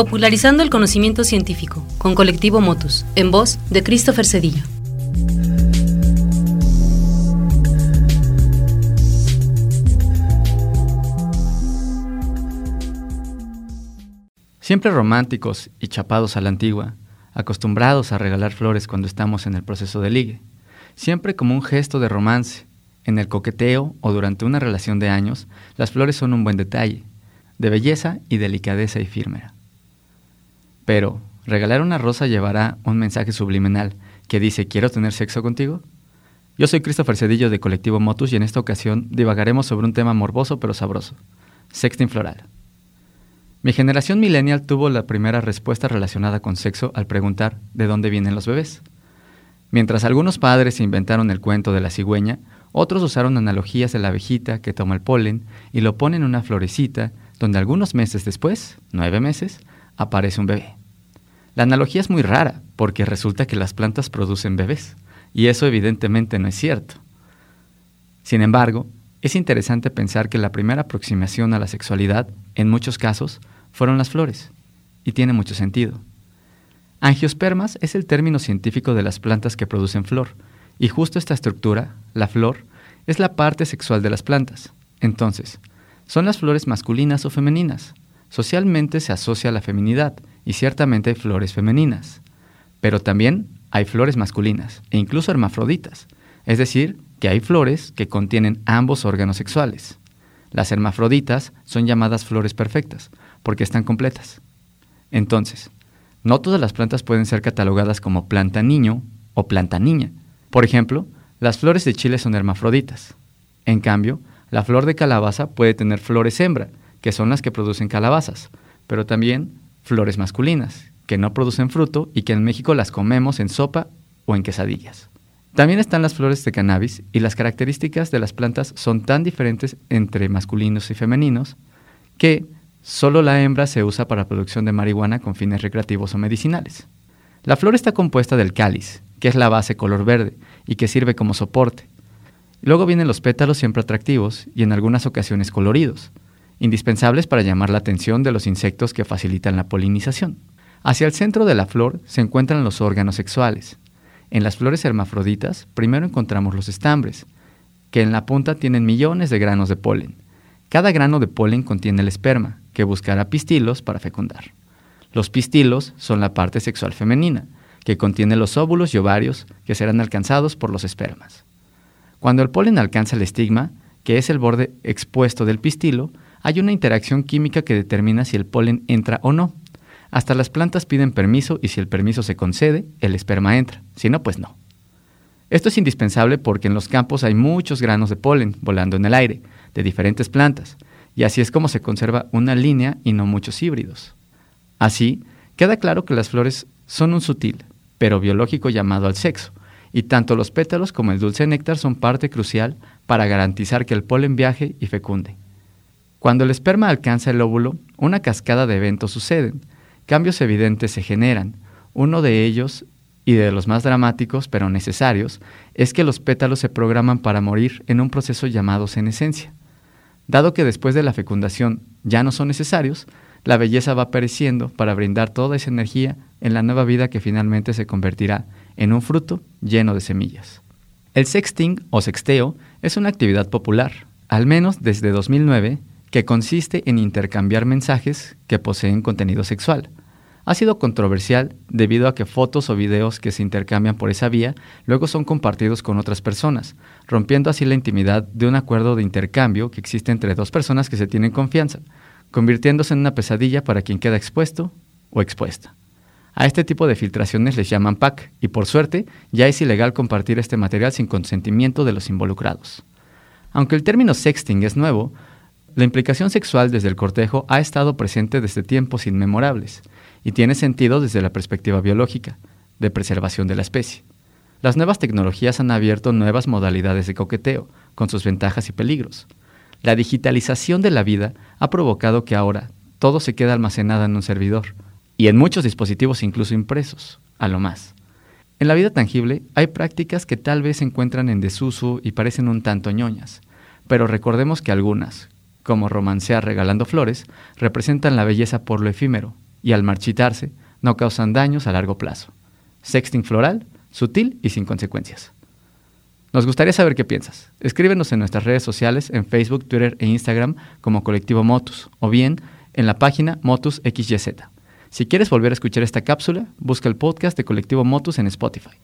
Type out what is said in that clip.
Popularizando el conocimiento científico, con Colectivo Motus, en voz de Christopher Cedillo. Siempre románticos y chapados a la antigua, acostumbrados a regalar flores cuando estamos en el proceso de ligue, siempre como un gesto de romance. En el coqueteo o durante una relación de años, las flores son un buen detalle, de belleza y delicadeza y firme. Pero, ¿regalar una rosa llevará un mensaje subliminal que dice quiero tener sexo contigo? Yo soy Christopher Cedillo de Colectivo Motus y en esta ocasión divagaremos sobre un tema morboso pero sabroso, sexting floral. Mi generación millennial tuvo la primera respuesta relacionada con sexo al preguntar ¿de dónde vienen los bebés? Mientras algunos padres inventaron el cuento de la cigüeña, otros usaron analogías de la abejita que toma el polen y lo pone en una florecita donde algunos meses después, nueve meses, aparece un bebé. La analogía es muy rara porque resulta que las plantas producen bebés y eso evidentemente no es cierto. Sin embargo, es interesante pensar que la primera aproximación a la sexualidad, en muchos casos, fueron las flores, y tiene mucho sentido. Angiospermas es el término científico de las plantas que producen flor, y justo esta estructura, la flor, es la parte sexual de las plantas. Entonces, ¿son las flores masculinas o femeninas? Socialmente se asocia a la feminidad, y ciertamente hay flores femeninas, pero también hay flores masculinas, e incluso hermafroditas, es decir, que hay flores que contienen ambos órganos sexuales. Las hermafroditas son llamadas flores perfectas, porque están completas. Entonces, no todas las plantas pueden ser catalogadas como planta niño o planta niña. Por ejemplo, las flores de chile son hermafroditas. En cambio, la flor de calabaza puede tener flores hembra, que son las que producen calabazas, pero también flores masculinas, que no producen fruto y que en México las comemos en sopa o en quesadillas. También están las flores de cannabis y las características de las plantas son tan diferentes entre masculinos y femeninos que solo la hembra se usa para producción de marihuana con fines recreativos o medicinales. La flor está compuesta del cáliz, que es la base color verde y que sirve como soporte. Luego vienen los pétalos siempre atractivos y en algunas ocasiones coloridos, indispensables para llamar la atención de los insectos que facilitan la polinización. Hacia el centro de la flor se encuentran los órganos sexuales, en las flores hermafroditas, primero encontramos los estambres, que en la punta tienen millones de granos de polen. Cada grano de polen contiene el esperma, que buscará pistilos para fecundar. Los pistilos son la parte sexual femenina, que contiene los óvulos y ovarios que serán alcanzados por los espermas. Cuando el polen alcanza el estigma, que es el borde expuesto del pistilo, hay una interacción química que determina si el polen entra o no. Hasta las plantas piden permiso y si el permiso se concede, el esperma entra, si no, pues no. Esto es indispensable porque en los campos hay muchos granos de polen volando en el aire, de diferentes plantas, y así es como se conserva una línea y no muchos híbridos. Así, queda claro que las flores son un sutil, pero biológico llamado al sexo, y tanto los pétalos como el dulce néctar son parte crucial para garantizar que el polen viaje y fecunde. Cuando el esperma alcanza el óvulo, una cascada de eventos suceden, cambios evidentes se generan. Uno de ellos, y de los más dramáticos pero necesarios, es que los pétalos se programan para morir en un proceso llamado senescencia. Dado que después de la fecundación ya no son necesarios, la belleza va pereciendo para brindar toda esa energía en la nueva vida que finalmente se convertirá en un fruto lleno de semillas. El sexting o sexteo es una actividad popular, al menos desde 2009, que consiste en intercambiar mensajes que poseen contenido sexual ha sido controversial debido a que fotos o videos que se intercambian por esa vía luego son compartidos con otras personas, rompiendo así la intimidad de un acuerdo de intercambio que existe entre dos personas que se tienen confianza, convirtiéndose en una pesadilla para quien queda expuesto o expuesta. A este tipo de filtraciones les llaman pack y por suerte ya es ilegal compartir este material sin consentimiento de los involucrados. Aunque el término sexting es nuevo, la implicación sexual desde el cortejo ha estado presente desde tiempos inmemorables y tiene sentido desde la perspectiva biológica, de preservación de la especie. Las nuevas tecnologías han abierto nuevas modalidades de coqueteo, con sus ventajas y peligros. La digitalización de la vida ha provocado que ahora todo se queda almacenado en un servidor, y en muchos dispositivos incluso impresos, a lo más. En la vida tangible hay prácticas que tal vez se encuentran en desuso y parecen un tanto ñoñas, pero recordemos que algunas, como romancear regalando flores, representan la belleza por lo efímero, y al marchitarse no causan daños a largo plazo. Sexting floral, sutil y sin consecuencias. Nos gustaría saber qué piensas. Escríbenos en nuestras redes sociales en Facebook, Twitter e Instagram como Colectivo Motus o bien en la página Motus XYZ. Si quieres volver a escuchar esta cápsula, busca el podcast de Colectivo Motus en Spotify.